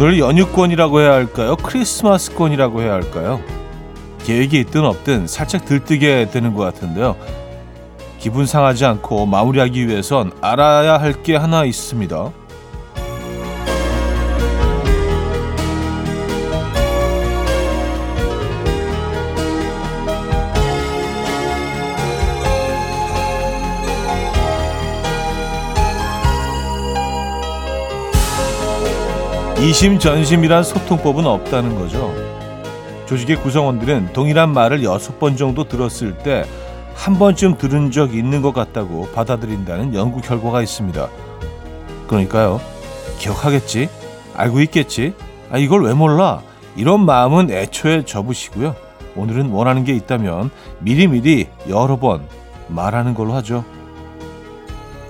오늘 연휴권이라고 해야 할까요? 크리스마스권이라고 해야 할까요? 계획이 있든 없든 살짝 들뜨게 되는 것 같은데요. 기분 상하지 않고 마무리하기 위해선 알아야 할 게 하나 있습니다. 2심전심이란 소통법은 없다는 거죠. 조직의 구성원들은 동일한 말을 여섯 번 정도 들었을 때 한 번쯤 들은 적 있는 것 같다고 받아들인다는 연구 결과가 있습니다. 그러니까요. 기억하겠지? 알고 있겠지? 아, 이걸 왜 몰라? 이런 마음은 애초에 접으시고요. 오늘은 원하는 게 있다면 미리미리 여러 번 말하는 걸로 하죠.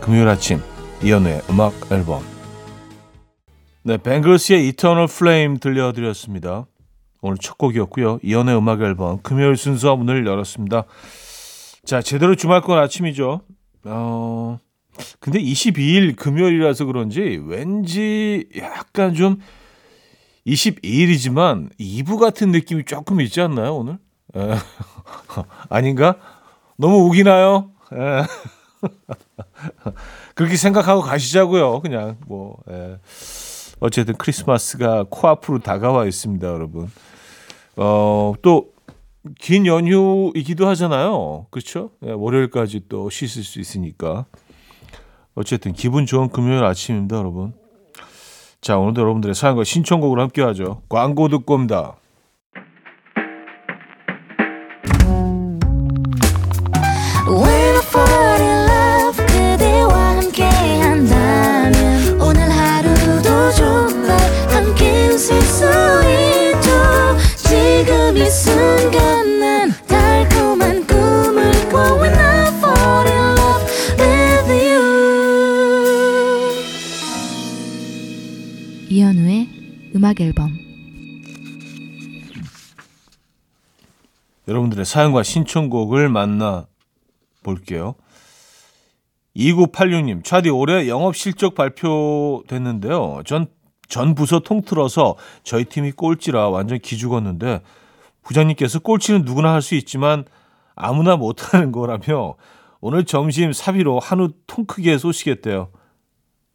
금요일 아침 이연우의 음악 앨범 네, 뱅글스의 Eternal Flame 들려드렸습니다. 오늘 첫 곡이었고요. 이연의 음악 앨범 금요일 순서 문을 열었습니다. 자, 제대로 주말권 아침이죠. 어, 근데 22일 금요일이라서 그런지 왠지 약간 좀 22일이지만 2부 같은 느낌이 조금 있지 않나요, 오늘? 에, 아닌가? 너무 우기나요? 에. 그렇게 생각하고 가시자고요. 그냥 뭐 에. 어쨌든 크리스마스가 코앞으로 다가와 있습니다, 여러분. 어, 또, 긴 연휴이기도 하잖아요. 그렇죠? 네, 월요일까지 또 쉬실 수 있으니까. 어쨌든 기분 좋은 금요일 아침입니다, 여러분. 자, 오늘도 여러분들의 사연과 신청곡을 함께 하죠. 광고 듣고 옵니다. 음악 앨범 여러분들의 사연과 신청곡을 만나 볼게요. 2986님, 차디 올해 영업 실적 발표됐는데요. 전, 전 부서 통틀어서 저희 팀이 꼴찌라 완전 기죽었는데, 부장님께서 꼴찌는 누구나 할 수 있지만 아무나 못하는 거라며 오늘 점심 사비로 한우 통 크게 쏘시겠대요.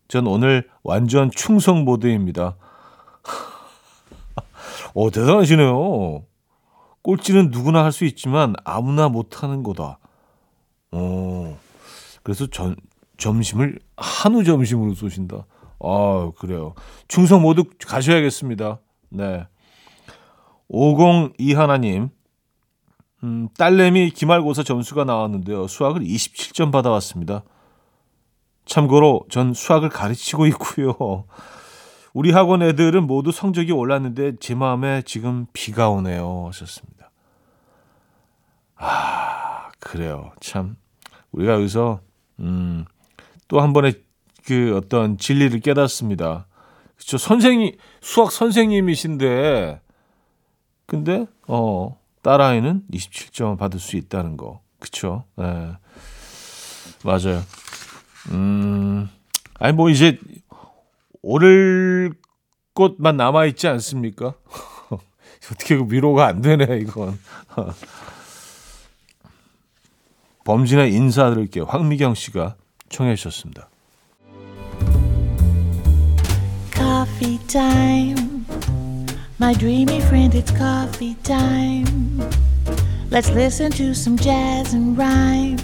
전 오늘 완전 충성 모드입니다. 어, 대단하시네요. 꼴찌는 누구나 할 수 있지만 아무나 못하는 거다. 어, 그래서 전, 점심을 한우 점심으로 쏘신다. 아, 그래요. 충성 모두 가셔야겠습니다. 네. 502 하나님. 음, 딸내미 기말고사 점수가 나왔는데요. 수학을 27점 받아왔습니다. 참고로 전 수학을 가르치고 있고요. 우리 학원 애들은 모두 성적이 올랐는데 제 마음에 지금 비가 오네요. 하셨습니다. 아, 그래요. 참. 우리가 여기서, 음, 또 한 번의 그 어떤 진리를 깨닫습니다. 그쵸. 선생님, 수학 선생님이신데, 근데, 어, 딸아이는 27점 받을 수 있다는 거. 그쵸. 예. 네. 맞아요. 음, 아니, 뭐, 이제, 오를 곳만 남아 있지 않습니까? 어떻게 그 위로가 안 되네 이건. 범진의 인사드릴게요. 황미경 씨가 청해 주셨습니다. Coffee time. My dreamy friend, it's coffee time. Let's listen to some jazz and rhyme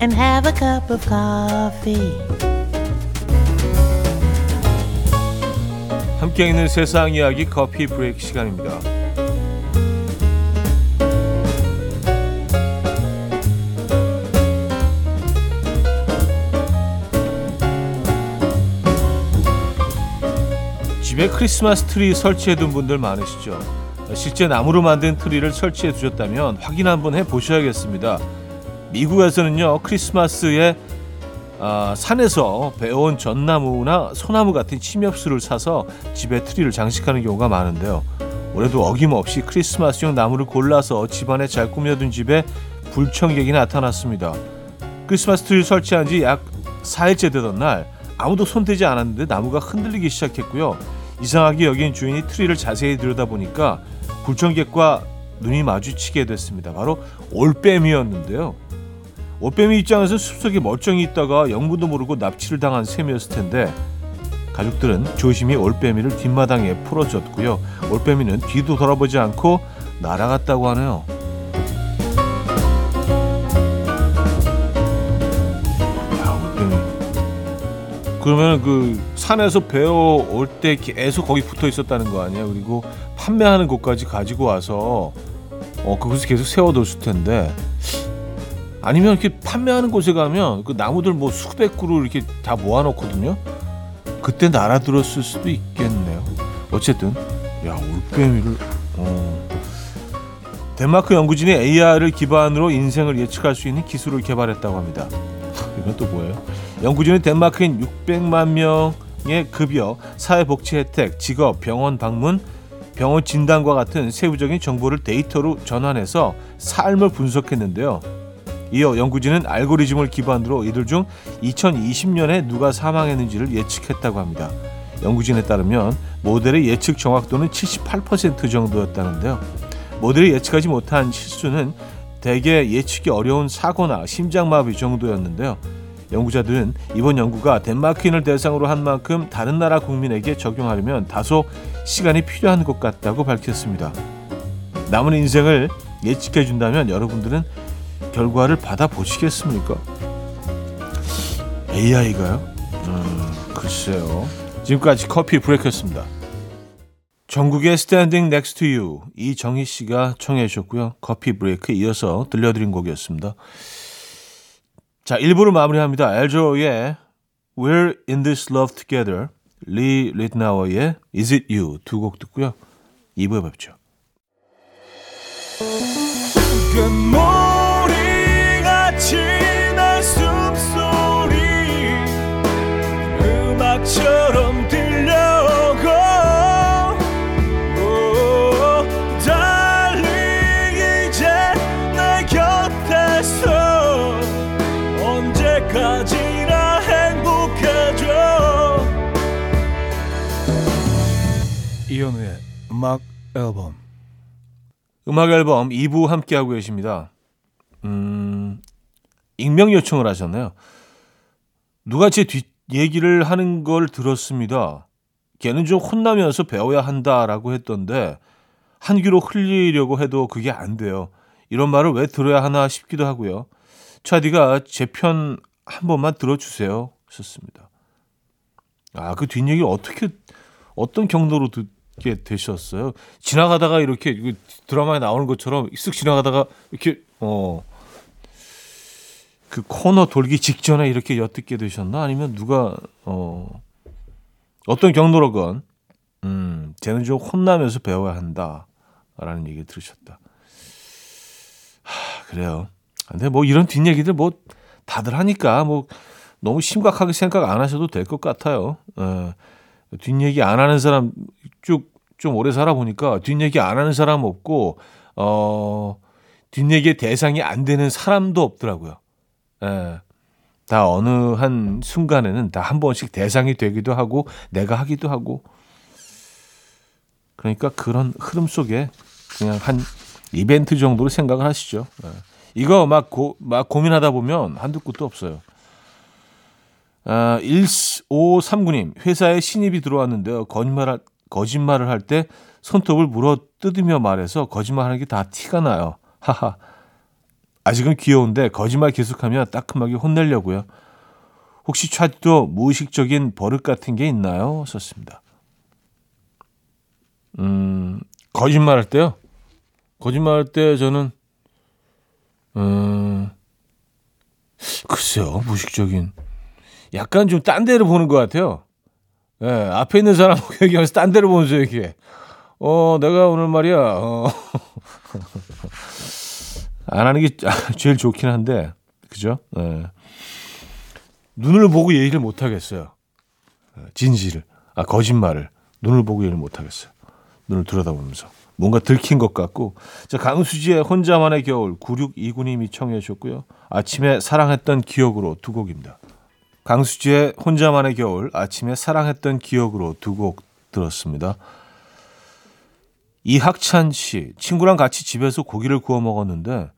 and have a cup of coffee. 함께 있는 세상 이야기 커피 브레이크 시간입니다. 집에 크리스마스 트리 설치해둔 분들 많으시죠? 실제 나무로 만든 트리를 설치해 두셨다면 확인 한번 해 보셔야겠습니다. 미국에서는요 크리스마스에 아, 산에서 베어온 전나무나 소나무 같은 침엽수를 사서 집에 트리를 장식하는 경우가 많은데요. 올해도 어김없이 크리스마스용 나무를 골라서 집안에 잘 꾸며둔 집에 불청객이 나타났습니다. 크리스마스 트리를 설치한 지 약 4일째 되던 날 아무도 손대지 않았는데 나무가 흔들리기 시작했고요. 이상하게 여긴 주인이 트리를 자세히 들여다보니까 불청객과 눈이 마주치게 됐습니다. 바로 올빼미였는데요. 올빼미 입장에서 숲속에 멀쩡히 있다가 영문도 모르고 납치를 당한 셈이었을 텐데 가족들은 조심히 올빼미를 뒷마당에 풀어줬고요. 올빼미는 뒤도 돌아보지 않고 날아갔다고 하네요. 그러면 그 산에서 배워 올 때 계속 거기 붙어 있었다는 거 아니야? 그리고 판매하는 곳까지 가지고 와서 어 그곳에 계속 세워뒀을 텐데 아니면 이렇게 판매하는 곳에 가면 그 나무들 뭐 수백 그루 이렇게 다 모아놓거든요. 그때 날아들었을 수도 있겠네요. 어쨌든 야 올빼미를 어. 덴마크 연구진이 AR을 기반으로 인생을 예측할 수 있는 기술을 개발했다고 합니다. 이건 또 뭐예요? 연구진은 덴마크인 600만 명의 급여, 사회복지 혜택, 직업, 병원 방문, 병원 진단과 같은 세부적인 정보를 데이터로 전환해서 삶을 분석했는데요. 이어 연구진은 알고리즘을 기반으로 이들 중 2020년에 누가 사망했는지를 예측했다고 합니다. 연구진에 따르면 모델의 예측 정확도는 78% 정도였다는데요. 모델이 예측하지 못한 실수는 대개 예측이 어려운 사고나 심장마비 정도였는데요. 연구자들은 이번 연구가 덴마크인을 대상으로 한 만큼 다른 나라 국민에게 적용하려면 다소 시간이 필요한 것 같다고 밝혔습니다. 남은 인생을 예측해 준다면 여러분들은 결과를 받아보시겠습니까? AI가요? 음, 글쎄요. 지금까지 커피 브레이크였습니다. 정국의 Standing Next to You 이정희 씨가 청해 주셨고요. Coffee Break 이어서 들려드린 곡이었습니다. 자, 1부를 마무리합니다. 알 자로의 We're in this love together, 리 리트나워의 Is it you 두 곡 듣고요. 2부에 뵙죠. 이현우의 음악 앨범 음악 앨범 2부 함께하고 계십니다. 음, 익명 요청을 하셨나요? 누가 제 뒷 얘기를 하는 걸 들었습니다. 걔는 좀 혼나면서 배워야 한다라고 했던데 한 귀로 흘리려고 해도 그게 안 돼요. 이런 말을 왜 들어야 하나 싶기도 하고요. 차디가 제 편 한 번만 들어주세요. 썼습니다. 아, 그 뒷얘기 어떻게 어떤 경로로 듣 게 되셨어요? 지나가다가 이렇게 드라마에 나오는 것처럼 쓱 지나가다가 이렇게 어. 그 코너 돌기 직전에 이렇게 엿듣게 되셨나? 아니면 누가 어 어떤 경로로건 음, 쟤는 좀 혼나면서 배워야 한다라는 얘기를 들으셨다. 하, 그래요. 근데 뭐 이런 뒷얘기들 뭐 다들 하니까 뭐 너무 심각하게 생각 안 하셔도 될 것 같아요. 예. 뒷얘기 안 하는 사람 쭉 좀 오래 살아보니까 뒷얘기 안 하는 사람 없고 어 뒷얘기의 대상이 안 되는 사람도 없더라고요. 예. 다 어느 한 순간에는 다 한 번씩 대상이 되기도 하고 내가 하기도 하고 그러니까 그런 흐름 속에 그냥 한 이벤트 정도로 생각을 하시죠. 예. 이거 막, 고, 막 고민하다 보면 한두 끝도 없어요. 아, 1539님, 회사에 신입이 들어왔는데요. 거짓말, 거짓말을 할 때 손톱을 물어 뜯으며 말해서 거짓말 하는 게 다 티가 나요. 하하. 아직은 귀여운데 거짓말 계속하면 따끔하게 혼내려고요. 혹시 차디도 무의식적인 버릇 같은 게 있나요? 썼습니다. 음, 거짓말 할 때요? 거짓말 할 때 저는, 음, 글쎄요, 무의식적인. 약간 좀 딴 데를 보는 것 같아요. 예, 앞에 있는 사람 얘기하면서 딴 데를 보면서 이렇게. 어, 내가 오늘 말이야, 어. 안 하는 게 제일 좋긴 한데, 그죠? 예. 눈을 보고 얘기를 못 하겠어요. 진실을. 아, 거짓말을. 눈을 보고 얘기를 못 하겠어요. 눈을 들여다보면서. 뭔가 들킨 것 같고. 자, 강수지의 혼자만의 겨울 9629님이 청해 주셨고요. 아침에 사랑했던 기억으로 두 곡입니다. 강수지의 혼자만의 겨울, 아침에 사랑했던 기억으로 두 곡 들었습니다. 이학찬 씨, 친구랑 같이 집에서 고기를 구워 먹었는데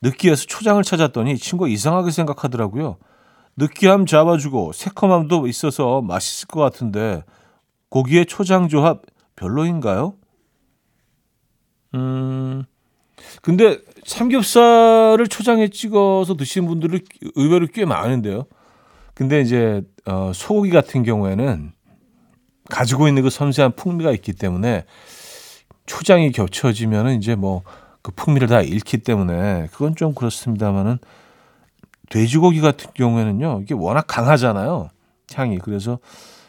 느끼해서 초장을 찾았더니 친구가 이상하게 생각하더라고요. 느끼함 잡아주고 새콤함도 있어서 맛있을 것 같은데 고기의 초장 조합 별로인가요? 음, 근데 삼겹살을 초장에 찍어서 드시는 분들이 의외로 꽤 많은데요. 근데 이제 어, 소고기 같은 경우에는 가지고 있는 그 섬세한 풍미가 있기 때문에 초장이 겹쳐지면은 이제 뭐 그 풍미를 다 잃기 때문에 그건 좀 그렇습니다만은 돼지고기 같은 경우에는요 이게 워낙 강하잖아요 향이 그래서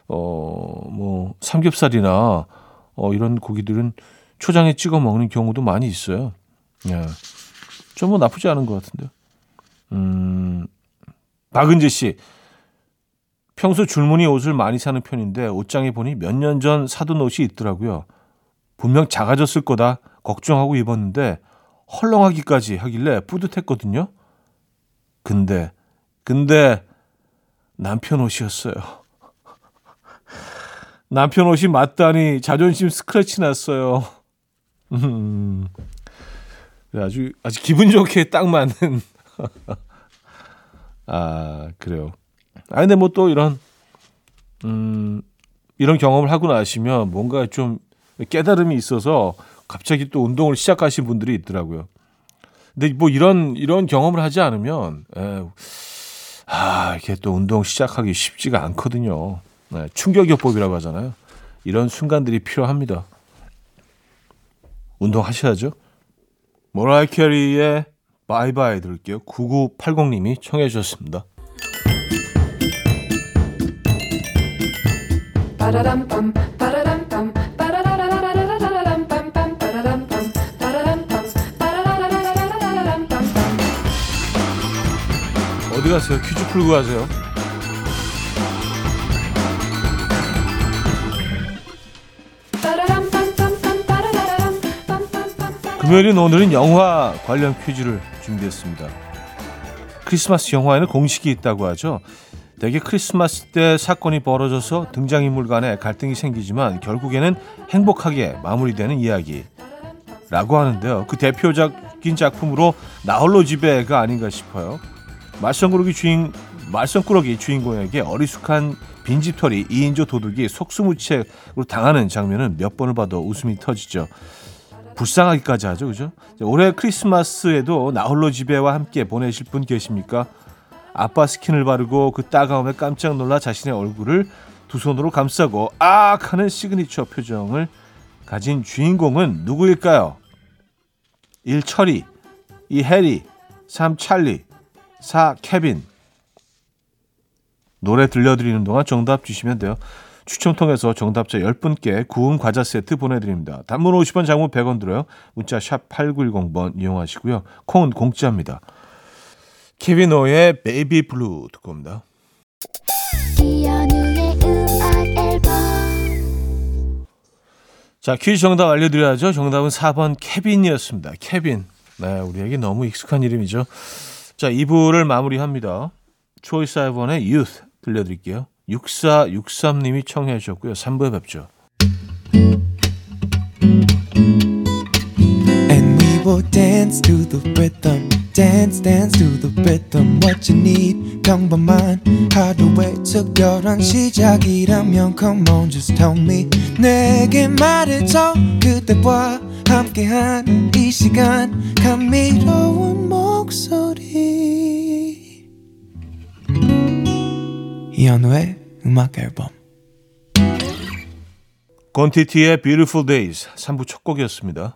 어 뭐 삼겹살이나 어 이런 고기들은 초장에 찍어 먹는 경우도 많이 있어요. 예. 좀뭐 나쁘지 않은 것 같은데. 음, 박은재 씨. 평소 줄무늬 옷을 많이 사는 편인데 옷장에 보니 몇 년 전 사둔 옷이 있더라고요. 분명 작아졌을 거다 걱정하고 입었는데 헐렁하기까지 하길래 뿌듯했거든요. 근데 근데 남편 옷이었어요. 남편 옷이 맞다니 자존심 스크래치 났어요. 음, 아주 아주 기분 좋게 딱 맞는 아 그래요. 아 근데 뭐 또 이런 음 이런 경험을 하고 나시면 뭔가 좀 깨달음이 있어서 갑자기 또 운동을 시작하신 분들이 있더라고요. 근데 뭐 이런 이런 경험을 하지 않으면 에, 아 이게 또 운동 시작하기 쉽지가 않거든요. 네, 충격요법이라고 하잖아요. 이런 순간들이 필요합니다. 운동하셔야죠. 모라이 캐리의 바이바이 들을게요. 9980님이 청해 주셨습니다. 어디 가세요? 퀴즈 풀고 가세요. 금요일인 오늘은 영화 관련 퀴즈를 준비했습니다. 크리스마스 영화에는 공식이 있다고 하죠. 대개 크리스마스 때 사건이 벌어져서 등장인물 간에 갈등이 생기지만 결국에는 행복하게 마무리되는 이야기라고 하는데요. 그 대표적인 작품으로 나홀로 집에가 아닌가 싶어요. 말썽꾸러기 주인 말썽꾸러기 주인공에게 어리숙한 빈집털이 2인조 도둑이 속수무책으로 당하는 장면은 몇 번을 봐도 웃음이 터지죠. 불쌍하기까지 하죠, 그죠? 자, 올해 크리스마스에도 나홀로 집에와 함께 보내실 분 계십니까? 아빠 스킨을 바르고 그 따가움에 깜짝 놀라 자신의 얼굴을 두 손으로 감싸고 악 하는 시그니처 표정을 가진 주인공은 누구일까요? 1. 철이 2. 해리 3. 찰리 4. 케빈 노래 들려드리는 동안 정답 주시면 돼요. 추첨 통해서 정답자 10분께 구운 과자 세트 보내드립니다. 단문 50원, 장문 100원 들어요. 문자 샵 8910번 이용하시고요. 콩은 공짜입니다. 케빈 오의 Baby Blue 듣고 옵니다. 자, 퀴즈 정답 알려드려야죠. 정답은 4번 케빈이었습니다. 케빈. 네, 우리에게 너무 익숙한 이름이죠. 자, 2부를 마무리합니다. 초이스 사이번의 Youth 들려드릴게요. 6463님이 청해 주셨고요. 3부에 뵙죠. And we will dance to the rhythm. Dance, dance to the rhythm. What you need, 평범한 하루의 특별한 시작이라면 Come on, just tell me. 내게 말해줘. 그대와 함께한 이 시간. 감미로운 목소리. 이현우의 음악 앨범. 건티티의 Beautiful Days 3부 첫 곡이었습니다.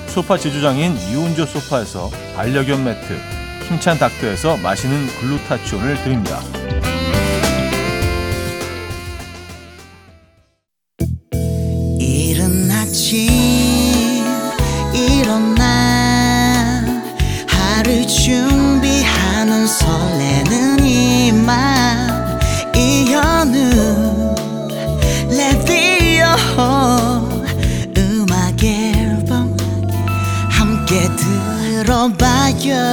소파 제조장인 이운조 소파에서 반려견 매트 힘찬 닥터에서 마시는 글루타치온을 드립니다.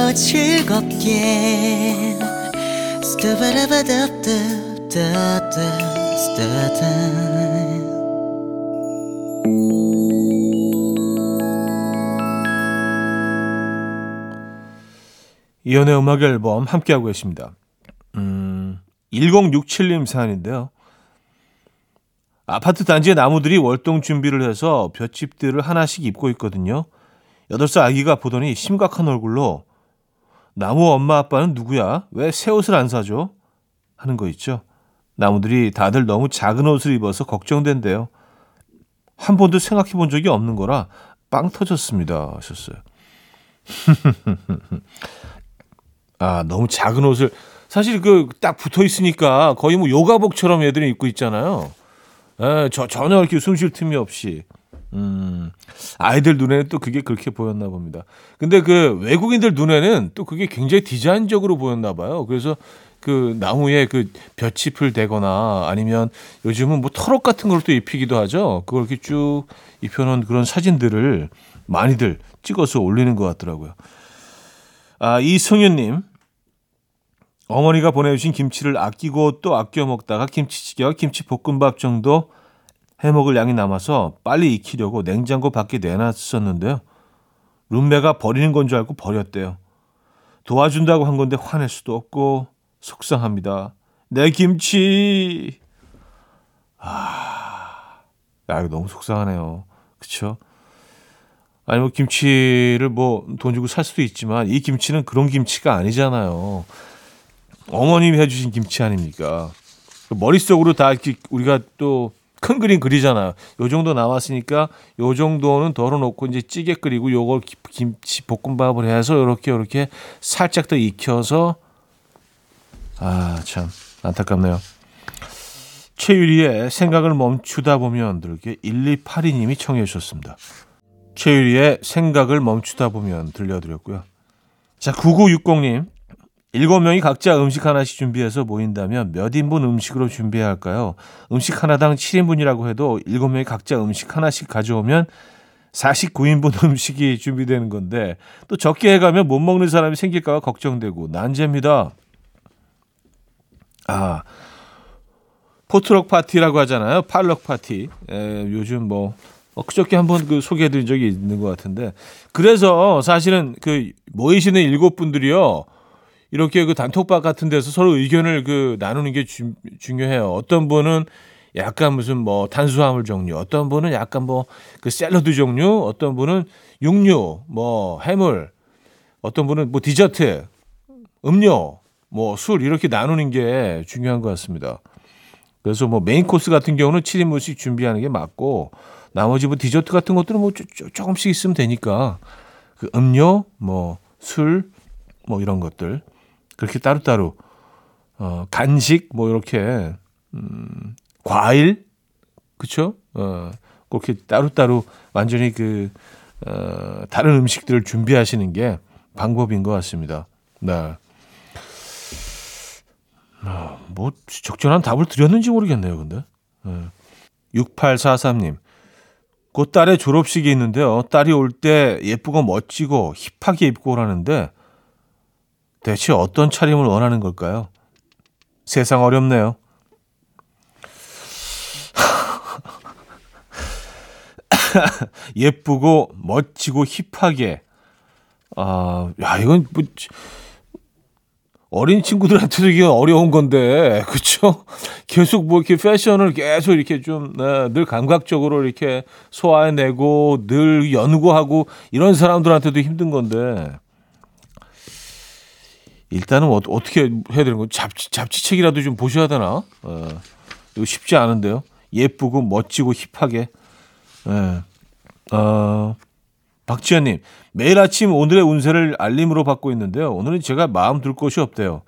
들어봐요 즐겁게 스타바라바답답답답 이연의 음악 앨범 함께하고 계십니다. 음, 1067님 사연인데요. 아파트 단지의 나무들이 월동 준비를 해서 볏짚들을 하나씩 입고 있거든요. 8살 아기가 보더니 심각한 얼굴로 나무 엄마 아빠는 누구야? 왜 새 옷을 안 사줘? 하는 거 있죠. 나무들이 다들 너무 작은 옷을 입어서 걱정된대요. 한 번도 생각해 본 적이 없는 거라 빵 터졌습니다. 하셨어요. 아, 너무 작은 옷을 사실 그 딱 붙어 있으니까 거의 뭐 요가복처럼 애들이 입고 있잖아요. 에, 저 전혀 이렇게 숨 쉴 틈이 없이. 음. 아이들 눈에는 또 그게 그렇게 보였나 봅니다. 근데 그 외국인들 눈에는 또 그게 굉장히 디자인적으로 보였나 봐요. 그래서 그 나무에 그 볏짚을 대거나 아니면 요즘은 뭐 털옷 같은 걸 또 입히기도 하죠. 그걸 이렇게 쭉 입혀놓은 그런 사진들을 많이들 찍어서 올리는 것 같더라고요. 아, 이성윤님. 어머니가 보내주신 김치를 아끼고 또 아껴 먹다가 김치찌개와 김치볶음밥 정도 해 먹을 양이 남아서 빨리 익히려고 냉장고 밖에 내놨었는데요. 룸메가 버리는 건 줄 알고 버렸대요. 도와준다고 한 건데 화낼 수도 없고 속상합니다. 내 김치. 아, 야, 이거 너무 속상하네요. 그쵸? 아니, 뭐, 김치를 뭐, 돈 주고 살 수도 있지만, 이 김치는 그런 김치가 아니잖아요. 어머님이 해주신 김치 아닙니까? 그 머릿속으로 다 이렇게 우리가 또 큰 그림 그리잖아요. 요 정도 남았으니까 요 정도는 덜어놓고 이제 찌개 끓이고 요걸 기- 김치 볶음밥을 해서 요렇게 요렇게 살짝 더 익혀서 아 참 안타깝네요. 최유리의 생각을 멈추다 보면 들게 1282님이 청해 주셨습니다. 최유리의 생각을 멈추다 보면 들려드렸고요. 자 9960님 일곱 명이 각자 음식 하나씩 준비해서 모인다면 몇 인분 음식으로 준비해야 할까요? 음식 하나당 7인분이라고 해도 일곱 명이 각자 음식 하나씩 가져오면 49인분 음식이 준비되는 건데 또 적게 해가면 못 먹는 사람이 생길까 봐 걱정되고 난제입니다. 아 포트럭 파티라고 하잖아요. 팔럭 파티. 에, 요즘 뭐 어, 그저께 한번 그 소개해드린 적이 있는 것 같은데 그래서 사실은 그 모이시는 일곱 분들이요. 이렇게 그 단톡방 같은 데서 서로 의견을 그 나누는 게 주- 중요해요. 어떤 분은 약간 무슨 뭐 탄수화물 종류, 어떤 분은 약간 뭐 그 샐러드 종류, 어떤 분은 육류, 뭐 해물, 어떤 분은 뭐 디저트, 음료, 뭐 술 이렇게 나누는 게 중요한 것 같습니다. 그래서 뭐 메인 코스 같은 경우는 7인분씩 준비하는 게 맞고 나머지 뭐 디저트 같은 것들은 뭐 쪼- 쪼- 조금씩 있으면 되니까 그 음료, 뭐 술, 뭐 이런 것들 그렇게 따로따로 어 간식 뭐 이렇게 음 과일 그쵸? 어 그렇게 따로따로 완전히 그 어, 다른 음식들을 준비하시는 게 방법인 것 같습니다. 네. 아, 뭐 적절한 답을 드렸는지 모르겠네요, 근데. 네. 6843님. 곧 딸의 졸업식이 있는데요. 딸이 올 때 예쁘고 멋지고 힙하게 입고 오라는데 대체 어떤 차림을 원하는 걸까요? 세상 어렵네요. 예쁘고 멋지고 힙하게. 아, 야, 이건 뭐 어린 친구들한테도 이게 어려운 건데, 그쵸? 계속 뭐 이렇게 패션을 계속 이렇게 좀, 네, 늘 감각적으로 이렇게 소화해내고, 늘 연구하고, 이런 사람들한테도 힘든 건데, 일단은 어, 어떻게 해야 되는 거죠? 잡지, 잡지책이라도 좀 보셔야 되나? 어, 이거 쉽지 않은데요. 예쁘고 멋지고 힙하게. 예. 어, 박지현님, 매일 아침 오늘의 운세를 알림으로 받고 있는데요. 오늘은 제가 마음 둘 곳이 없대요.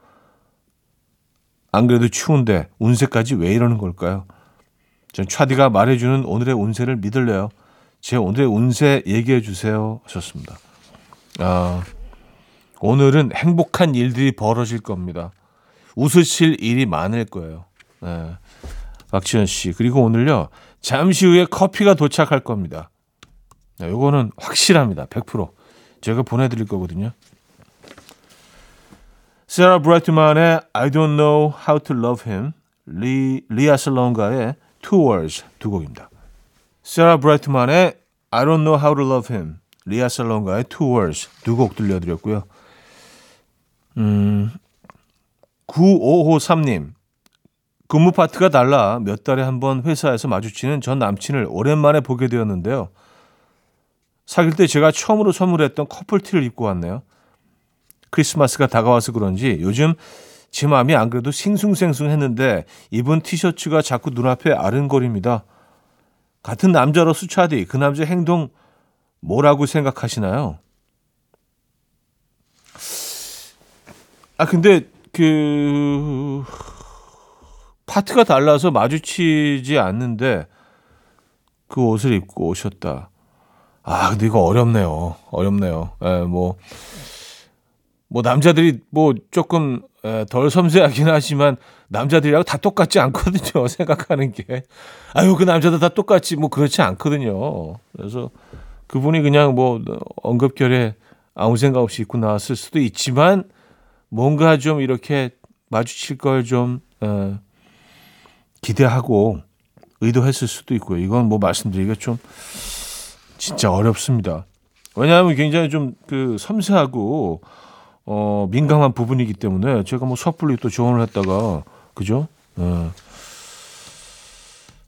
안 그래도 추운데 운세까지 왜 이러는 걸까요? 전 차디가 말해주는 오늘의 운세를 믿을래요. 제 오늘의 운세 얘기해 주세요. 하셨습니다. 아, 오늘은 행복한 일들이 벌어질 겁니다. 웃으실 일이 많을 거예요. 네. 박지현 씨. 그리고 오늘요. 잠시 후에 커피가 도착할 겁니다. 네, 요거는 확실합니다. 100%. 제가 보내드릴 거거든요. 세라 브라이트만의 I don't know how to love him, 리, 리아 슬론가의 Two Words 두 곡입니다. 세라 브라이트만의 I don't know how to love him, 리아 슬론가의 Two Words 두 곡 들려드렸고요. 음, 9553님. 근무 파트가 달라 몇 달에 한 번 회사에서 마주치는 전 남친을 오랜만에 보게 되었는데요. 사귈 때 제가 처음으로 선물했던 커플티를 입고 왔네요. 크리스마스가 다가와서 그런지 요즘 제 마음이 안 그래도 싱숭생숭했는데 입은 티셔츠가 자꾸 눈앞에 아른거립니다. 같은 남자로서 차디 그 남자 행동 뭐라고 생각하시나요? 아 근데 그 파트가 달라서 마주치지 않는데 그 옷을 입고 오셨다. 아, 근데 이거 어렵네요. 어렵네요. 예, 뭐, 뭐, 남자들이 뭐 조금 에, 덜 섬세하긴 하지만 남자들이랑 다 똑같지 않거든요. 생각하는 게. 아유, 그 남자들 다 똑같지. 뭐 그렇지 않거든요. 그래서 그분이 그냥 뭐 언급결에 아무 생각 없이 입고 나왔을 수도 있지만 뭔가 좀 이렇게 마주칠 걸좀 에, 기대하고 의도했을 수도 있고요. 이건 뭐 말씀드리기가 좀 진짜 어렵습니다. 왜냐하면 굉장히 좀 그 섬세하고 어 민감한 부분이기 때문에 제가 뭐 섣불리 또 조언을 했다가 그죠? 어.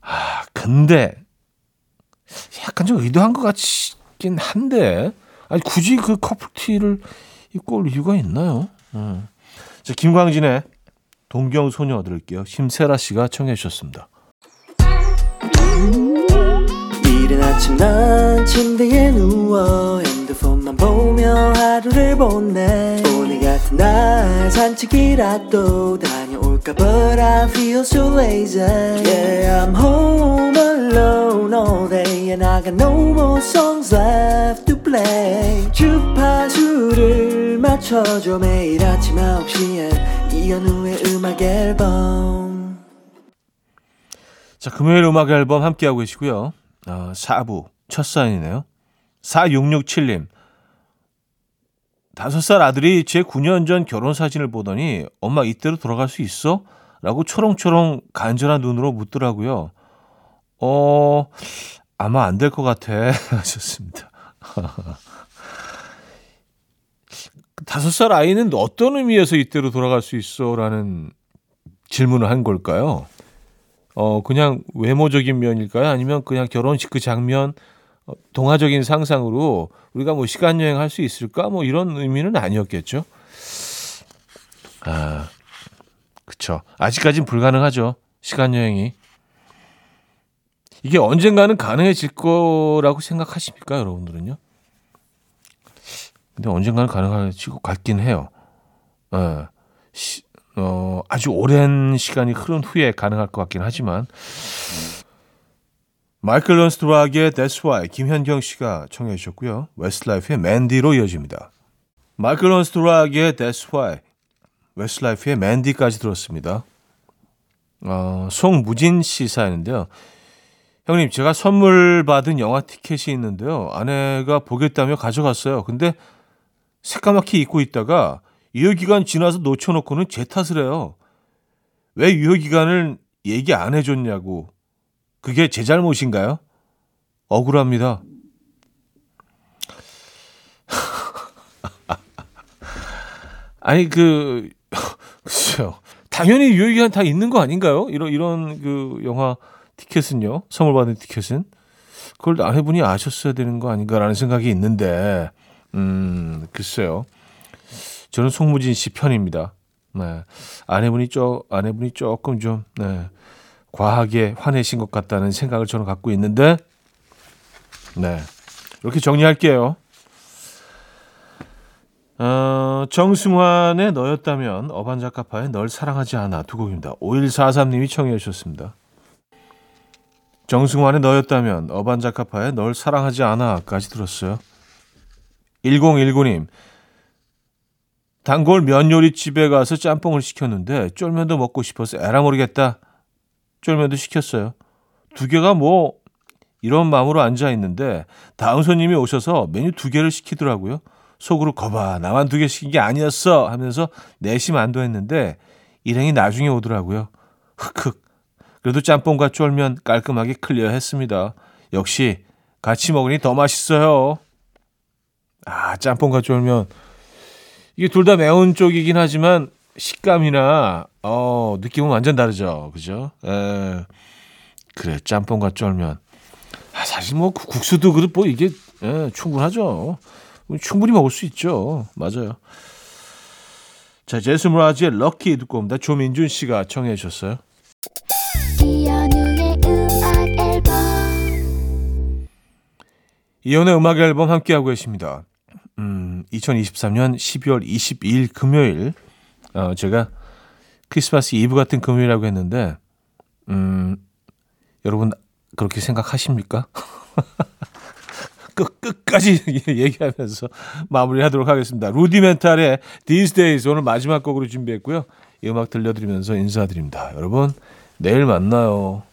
아 근데 약간 좀 의도한 것 같긴 한데 아니 굳이 그 커플티를 입고 올 이유가 있나요? 어. 자 김광진의 동경소녀 들을게요. 심세라 씨가 청해 주셨습니다. 이른 아침 난 침대에 누워 핸드폰만 보며 하루를 보내 오늘 같은 날 산책이라도 다녀올까 But I feel so lazy Yeah I'm home alone all day And I got no more songs left play 주파수를 맞춰줘 매일 아침 9시에 이현우의 음악 앨범 자, 금요일 음악 앨범 함께하고 계시고요. 어, 4부 첫 사연이네요. 4667님. 다섯 살 아들이 제 9년 전 결혼 사진을 보더니 엄마 이때로 돌아갈 수 있어? 라고 초롱초롱 간절한 눈으로 묻더라고요. 어, 아마 안 될 것 같아. 하셨습니다. 다섯 살 아이는 어떤 의미에서 이때로 돌아갈 수 있어? 라는 질문을 한 걸까요? 어, 그냥 외모적인 면일까요? 아니면 그냥 결혼식 그 장면, 어, 동화적인 상상으로 우리가 뭐 시간 여행 할 수 있을까? 뭐 이런 의미는 아니었겠죠. 아, 그쵸. 아직까진 불가능하죠. 시간 여행이. 이게 언젠가는 가능해질 거라고 생각하십니까, 여러분들은요? 근데 언젠가는 가능해질 것 같긴 해요. 예. 시, 어, 아주 오랜 시간이 흐른 후에 가능할 것 같긴 하지만 마이클 런스 투 락의 That's Why 김현경 씨가 청해 주셨고요. 웨스트라이프의 Mandy로 이어집니다. 마이클 런스 투 락의 That's Why 웨스트라이프의 Mandy까지 들었습니다. 어, 송무진 씨 사연인데요. 형님, 제가 선물 받은 영화 티켓이 있는데요. 아내가 보겠다며 가져갔어요. 근데 새까맣게 잊고 있다가 유효기간 지나서 놓쳐놓고는 제 탓을 해요. 왜 유효기간을 얘기 안 해줬냐고. 그게 제 잘못인가요? 억울합니다. 아니, 그, 그렇죠. 당연히 유효기간 다 있는 거 아닌가요? 이런 이런 그 영화 티켓은요. 선물 받은 티켓은 그걸 아내분이 아셨어야 되는 거 아닌가라는 생각이 있는데 음 글쎄요. 저는 송무진 씨 편입니다. 네. 아내분이 쪼 아내분이 조금 좀 네. 과하게 화내신 것 같다는 생각을 저는 갖고 있는데 네. 이렇게 정리할게요. 어, 정승환의 너였다면 어반자카파의 널 사랑하지 않아 두 곡입니다. 5143님이 청해 주셨습니다. 정승환의 너였다면 어반자카파의 널 사랑하지 않아까지 들었어요. 1019님 단골 면 요리집에 가서 짬뽕을 시켰는데 쫄면도 먹고 싶어서 에라 모르겠다. 쫄면도 시켰어요. 두 개가 뭐 이런 마음으로 앉아 있는데 다음 손님이 오셔서 메뉴 두 개를 시키더라고요. 속으로 거봐 나만 두 개 시킨 게 아니었어 하면서 내심 안도했는데 일행이 나중에 오더라고요. 흑흑 그래도 짬뽕과 쫄면 깔끔하게 클리어했습니다. 역시 같이 먹으니 더 맛있어요. 아 짬뽕과 쫄면 이게 둘 다 매운 쪽이긴 하지만 식감이나 어 느낌은 완전 다르죠, 그죠? 에, 그래 짬뽕과 쫄면. 아, 사실 뭐 국- 국수도 그렇뭐 이게 예, 충분하죠. 충분히 먹을 수 있죠. 맞아요. 자, 제스 무라지의 럭키 듣고 옵니다. 조민준 씨가 청해 주셨어요. 이연의 음악 앨범 함께하고 계십니다. 음, 2023년 12월 22일 금요일, 어, 제가 크리스마스 이브 같은 금요일이라고 했는데, 음, 여러분 그렇게 생각하십니까? 끝, 끝까지 얘기하면서 마무리하도록 하겠습니다. 루디멘탈의 These Days 오늘 마지막 곡으로 준비했고요. 이 음악 들려드리면서 인사드립니다. 여러분, 내일 만나요.